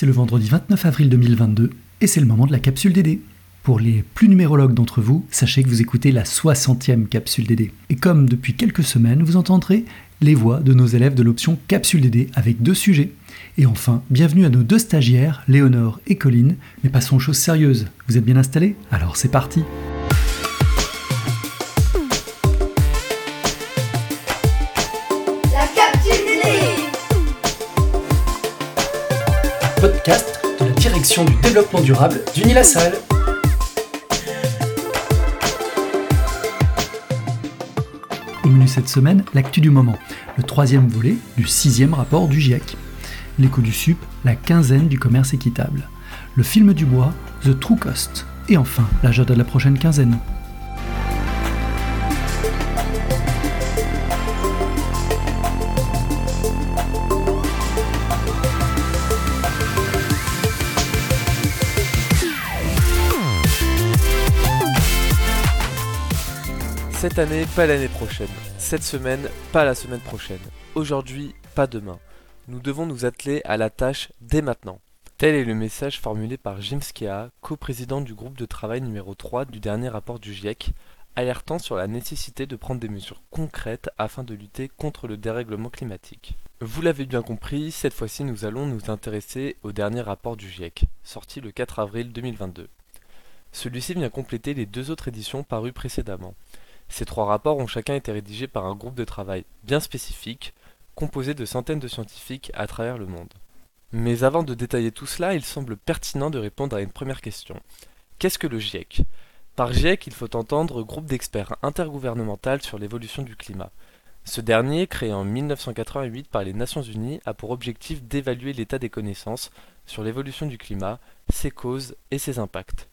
C'est le vendredi 29 avril 2022 et c'est le moment de la capsule DD. Pour les plus numérologues d'entre vous, sachez que vous écoutez la 60e capsule DD. Et comme depuis quelques semaines, vous entendrez les voix de nos élèves de l'option capsule DD avec deux sujets. Et enfin, bienvenue à nos deux stagiaires, Léonore et Colline. Mais passons aux choses sérieuses. Vous êtes bien installés? Alors c'est parti du développement durable d'Unilassal. Au menu cette semaine, l'actu du moment, le troisième volet du sixième rapport du GIEC. L'écho du SUP, la quinzaine du commerce équitable. Le film du bois, The True Cost. Et enfin, l'agenda de la prochaine quinzaine. Cette année, pas l'année prochaine. Cette semaine, pas la semaine prochaine. Aujourd'hui, pas demain. Nous devons nous atteler à la tâche dès maintenant. Tel est le message formulé par Jim Skea, coprésident du groupe de travail numéro 3 du dernier rapport du GIEC, alertant sur la nécessité de prendre des mesures concrètes afin de lutter contre le dérèglement climatique. Vous l'avez bien compris, cette fois-ci nous allons nous intéresser au dernier rapport du GIEC, sorti le 4 avril 2022. Celui-ci vient compléter les deux autres éditions parues précédemment. Ces trois rapports ont chacun été rédigés par un groupe de travail bien spécifique, composé de centaines de scientifiques à travers le monde. Mais avant de détailler tout cela, il semble pertinent de répondre à une première question. Qu'est-ce que le GIEC? Par GIEC, il faut entendre groupe d'experts intergouvernemental sur l'évolution du climat. Ce dernier, créé en 1988 par les Nations Unies, a pour objectif d'évaluer l'état des connaissances sur l'évolution du climat, ses causes et ses impacts.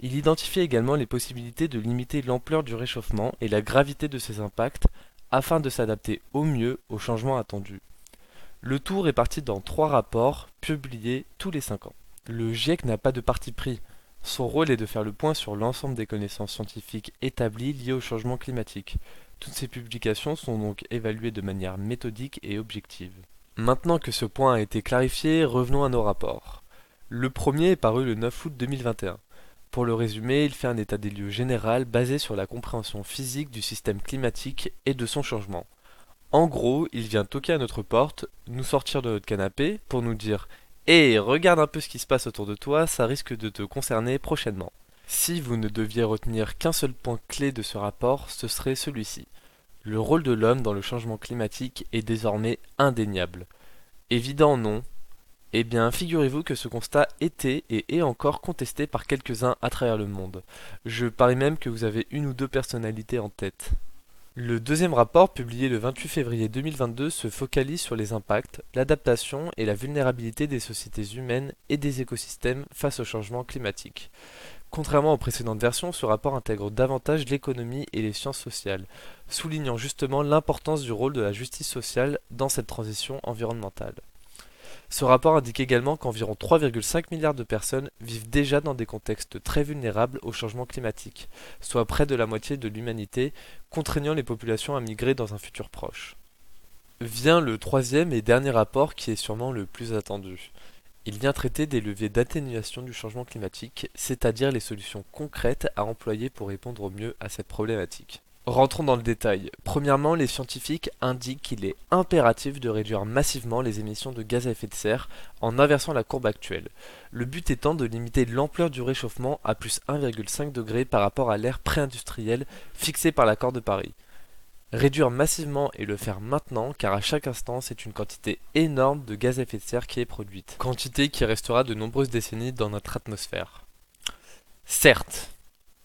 Il identifie également les possibilités de limiter l'ampleur du réchauffement et la gravité de ses impacts afin de s'adapter au mieux aux changements attendus. Le tout réparti dans trois rapports publiés tous les cinq ans. Le GIEC n'a pas de parti pris. Son rôle est de faire le point sur l'ensemble des connaissances scientifiques établies liées au changement climatique. Toutes ces publications sont donc évaluées de manière méthodique et objective. Maintenant que ce point a été clarifié, revenons à nos rapports. Le premier est paru le 9 août 2021. Pour le résumer, il fait un état des lieux général basé sur la compréhension physique du système climatique et de son changement. En gros, il vient toquer à notre porte, nous sortir de notre canapé pour nous dire Hé, regarde un peu ce qui se passe autour de toi, ça risque de te concerner prochainement. Si vous ne deviez retenir qu'un seul point clé de ce rapport, ce serait celui-ci. Le rôle de l'homme dans le changement climatique est désormais indéniable. Évident non, eh bien, figurez-vous que ce constat était et est encore contesté par quelques-uns à travers le monde. Je parie même que vous avez une ou deux personnalités en tête. Le deuxième rapport, publié le 28 février 2022, se focalise sur les impacts, l'adaptation et la vulnérabilité des sociétés humaines et des écosystèmes face au changement climatique. Contrairement aux précédentes versions, ce rapport intègre davantage l'économie et les sciences sociales, soulignant justement l'importance du rôle de la justice sociale dans cette transition environnementale. Ce rapport indique également qu'environ 3,5 milliards de personnes vivent déjà dans des contextes très vulnérables au changement climatique, soit près de la moitié de l'humanité, contraignant les populations à migrer dans un futur proche. Vient le troisième et dernier rapport qui est sûrement le plus attendu. Il vient traiter des leviers d'atténuation du changement climatique, c'est-à-dire les solutions concrètes à employer pour répondre au mieux à cette problématique. Rentrons dans le détail. Premièrement, les scientifiques indiquent qu'il est impératif de réduire massivement les émissions de gaz à effet de serre en inversant la courbe actuelle. Le but étant de limiter l'ampleur du réchauffement à plus 1,5 degré par rapport à l'ère pré-industrielle fixée par l'accord de Paris. Réduire massivement et le faire maintenant car à chaque instant c'est une quantité énorme de gaz à effet de serre qui est produite. Quantité qui restera de nombreuses décennies dans notre atmosphère. Certes.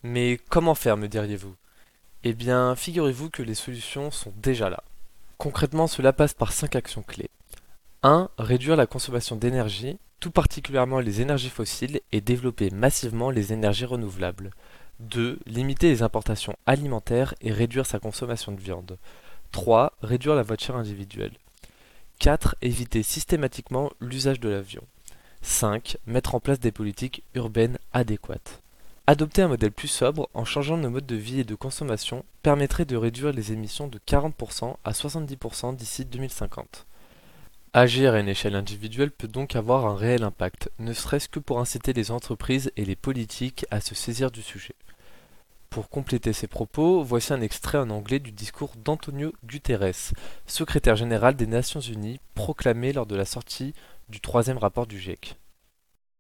Mais comment faire me diriez-vous? Eh bien, figurez-vous que les solutions sont déjà là. Concrètement, cela passe par 5 actions clés. 1. Réduire la consommation d'énergie, tout particulièrement les énergies fossiles, et développer massivement les énergies renouvelables. 2. Limiter les importations alimentaires et réduire sa consommation de viande. 3. Réduire la voiture individuelle. 4. Éviter systématiquement l'usage de l'avion. 5. Mettre en place des politiques urbaines adéquates. Adopter un modèle plus sobre en changeant nos modes de vie et de consommation permettrait de réduire les émissions de 40% à 70% d'ici 2050. Agir à une échelle individuelle peut donc avoir un réel impact, ne serait-ce que pour inciter les entreprises et les politiques à se saisir du sujet. Pour compléter ces propos, voici un extrait en anglais du discours d'Antonio Guterres, secrétaire général des Nations Unies, proclamé lors de la sortie du troisième rapport du GIEC.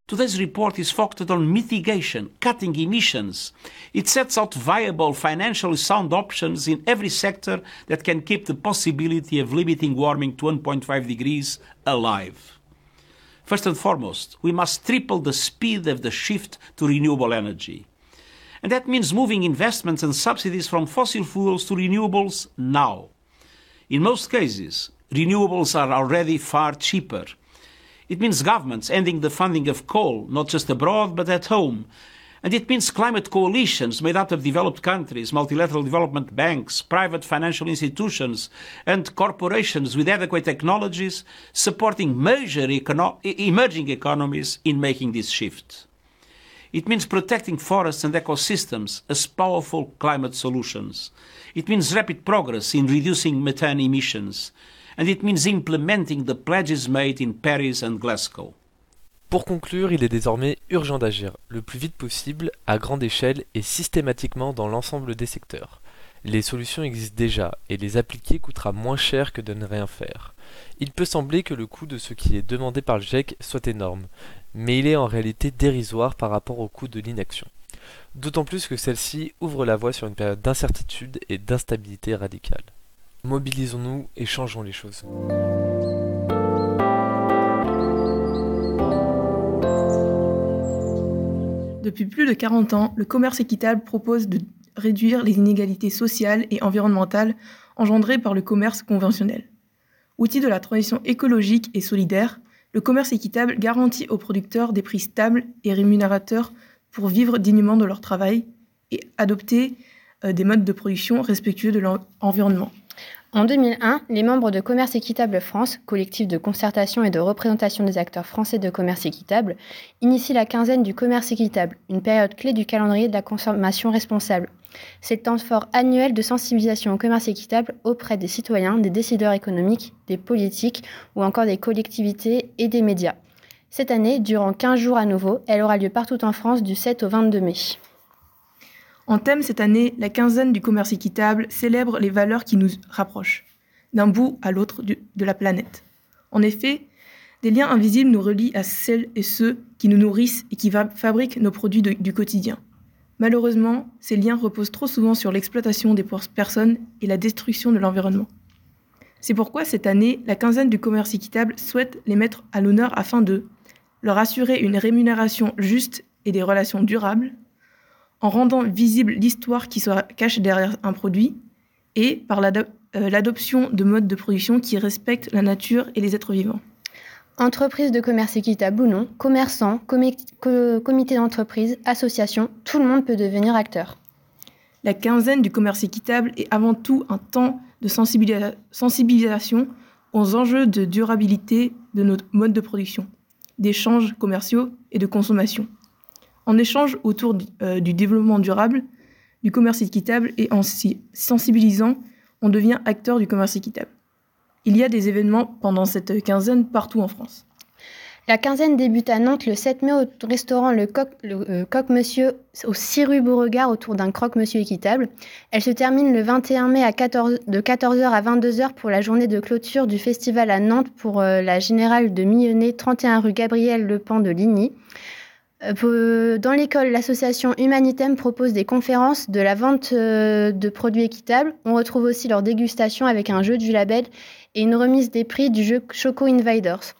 Today's report is focused on mitigation, cutting emissions. It sets out viable, financially sound options in every sector that can keep the possibility of limiting warming to 1.5 degrees alive. First and foremost, we must triple the speed of the shift to renewable energy. And that means moving investments and subsidies from fossil fuels to renewables now. In most cases, renewables are already far cheaper it means governments ending the funding of coal, not just abroad, but at home. And it means climate coalitions made up of developed countries, multilateral development banks, private financial institutions, and corporations with adequate technologies supporting major econo- emerging economies in making this shift. It means protecting forests and ecosystems as powerful climate solutions. It means rapid progress in reducing methane emissions and it means implementing the pledges made in Paris and Glasgow. Pour conclure, il est désormais urgent d'agir, le plus vite possible, à grande échelle et systématiquement dans l'ensemble des secteurs. Les solutions existent déjà, et les appliquer coûtera moins cher que de ne rien faire. Il peut sembler que le coût de ce qui est demandé par le GIEC soit énorme, mais il est en réalité dérisoire par rapport au coût de l'inaction. D'autant plus que celle-ci ouvre la voie sur une période d'incertitude et d'instabilité radicale. Mobilisons-nous et changeons les choses. Depuis plus de 40 ans, le commerce équitable propose de réduire les inégalités sociales et environnementales engendrées par le commerce conventionnel. Outil de la transition écologique et solidaire, le commerce équitable garantit aux producteurs des prix stables et rémunérateurs pour vivre dignement de leur travail et adopter euh, des modes de production respectueux de l'environnement. En 2001, les membres de Commerce Équitable France, collectif de concertation et de représentation des acteurs français de commerce équitable, initient la quinzaine du commerce équitable, une période clé du calendrier de la consommation responsable. C'est le temps fort annuel de sensibilisation au commerce équitable auprès des citoyens, des décideurs économiques, des politiques ou encore des collectivités et des médias. Cette année, durant 15 jours à nouveau, elle aura lieu partout en France du 7 au 22 mai. En thème cette année, la quinzaine du commerce équitable célèbre les valeurs qui nous rapprochent, d'un bout à l'autre de la planète. En effet, des liens invisibles nous relient à celles et ceux qui nous nourrissent et qui fabriquent nos produits du quotidien. Malheureusement, ces liens reposent trop souvent sur l'exploitation des personnes et la destruction de l'environnement. C'est pourquoi cette année, la quinzaine du commerce équitable souhaite les mettre à l'honneur afin de leur assurer une rémunération juste et des relations durables, en rendant visible l'histoire qui se cache derrière un produit et par euh, l'adoption de modes de production qui respectent la nature et les êtres vivants. Entreprise de commerce équitable ou non, commerçants, comité d'entreprise, association, tout le monde peut devenir acteur. La quinzaine du commerce équitable est avant tout un temps de sensibilisation aux enjeux de durabilité de notre mode de production, d'échanges commerciaux et de consommation en échange autour euh, du, développement durable, du commerce équitable et en s'y sensibilisant, on devient acteur du commerce équitable. Il y a des événements pendant cette quinzaine partout en France. La quinzaine débute à Nantes le 7 mai au restaurant Le Coq, euh, Monsieur au 6 rue Beauregard autour d'un croque-monsieur équitable. Elle se termine le 21 mai à 14, de 14h à 22h pour la journée de clôture du festival à Nantes pour euh, la générale de Millonnet 31 rue Gabriel Lepant de Ligny. Euh, dans l'école, l'association Humanitem propose des conférences de la vente euh, de produits équitables. On retrouve aussi leur dégustation avec un jeu du label et une remise des prix du jeu Choco Invaders.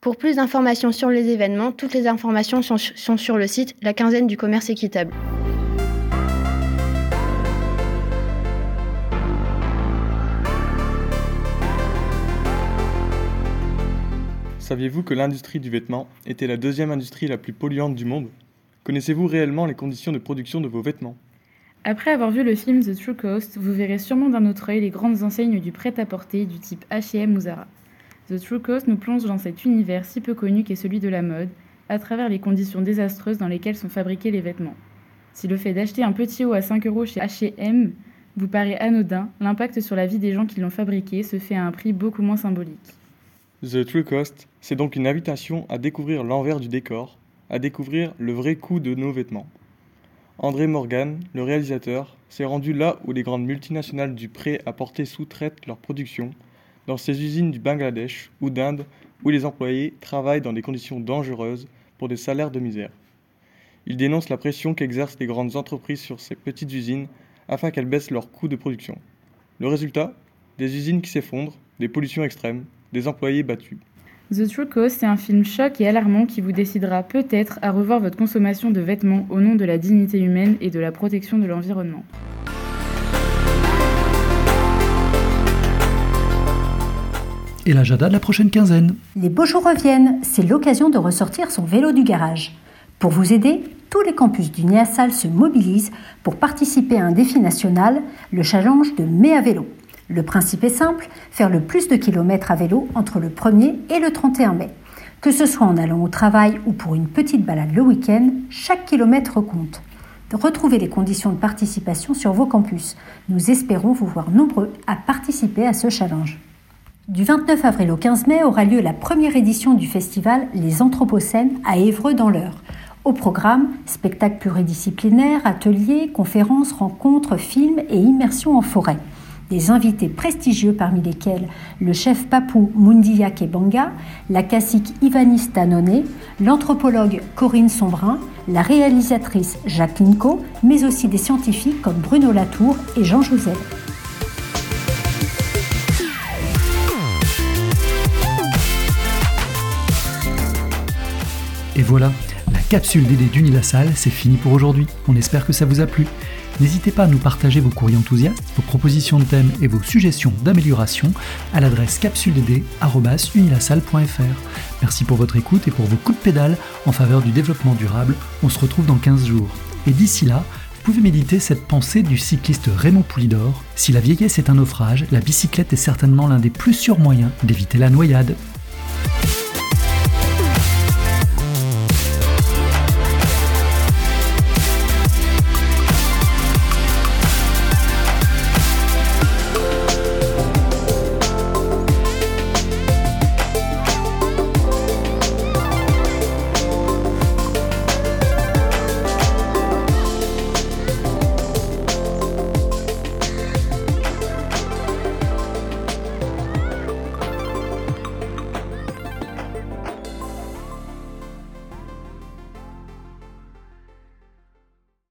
Pour plus d'informations sur les événements, toutes les informations sont sur le site La quinzaine du commerce équitable. Saviez-vous que l'industrie du vêtement était la deuxième industrie la plus polluante du monde? Connaissez-vous réellement les conditions de production de vos vêtements? Après avoir vu le film The True Cost, vous verrez sûrement d'un autre œil les grandes enseignes du prêt-à-porter du type H&M ou Zara. The True Cost nous plonge dans cet univers si peu connu qu'est celui de la mode, à travers les conditions désastreuses dans lesquelles sont fabriqués les vêtements. Si le fait d'acheter un petit haut à 5 euros chez H&M vous paraît anodin, l'impact sur la vie des gens qui l'ont fabriqué se fait à un prix beaucoup moins symbolique. The True Cost, c'est donc une invitation à découvrir l'envers du décor, à découvrir le vrai coût de nos vêtements. André Morgan, le réalisateur, s'est rendu là où les grandes multinationales du prêt-à-porter sous-traitent leur production, dans ces usines du Bangladesh ou d'Inde où les employés travaillent dans des conditions dangereuses pour des salaires de misère. Il dénonce la pression qu'exercent les grandes entreprises sur ces petites usines afin qu'elles baissent leurs coûts de production. Le résultat? Des usines qui s'effondrent, des pollutions extrêmes, des employés battus. The True Cost, c'est un film choc et alarmant qui vous décidera peut-être à revoir votre consommation de vêtements au nom de la dignité humaine et de la protection de l'environnement. Et l'agenda de la prochaine quinzaine. Les beaux jours reviennent, c'est l'occasion de ressortir son vélo du garage. Pour vous aider, tous les campus du NIASAL se mobilisent pour participer à un défi national, le challenge de Mai à vélo. Le principe est simple, faire le plus de kilomètres à vélo entre le 1er et le 31 mai. Que ce soit en allant au travail ou pour une petite balade le week-end, chaque kilomètre compte. Retrouvez les conditions de participation sur vos campus. Nous espérons vous voir nombreux à participer à ce challenge. Du 29 avril au 15 mai aura lieu la première édition du festival Les Anthropocènes à Évreux dans l'Eure. Au programme, spectacles pluridisciplinaires, ateliers, conférences, rencontres, films et immersions en forêt. Des invités prestigieux parmi lesquels le chef papou Mundia Kebanga, la cacique Ivanis Danone, l'anthropologue Corinne Sombrin, la réalisatrice Jacqueline Co, mais aussi des scientifiques comme Bruno Latour et Jean Jouzel. Et voilà, la capsule DD d'Unilassal, c'est fini pour aujourd'hui. On espère que ça vous a plu. N'hésitez pas à nous partager vos courriers enthousiastes, vos propositions de thèmes et vos suggestions d'amélioration à l'adresse capsuledd.unilassal.fr. Merci pour votre écoute et pour vos coups de pédale en faveur du développement durable. On se retrouve dans 15 jours. Et d'ici là, vous pouvez méditer cette pensée du cycliste Raymond Poulidor. Si la vieillesse est un naufrage, la bicyclette est certainement l'un des plus sûrs moyens d'éviter la noyade.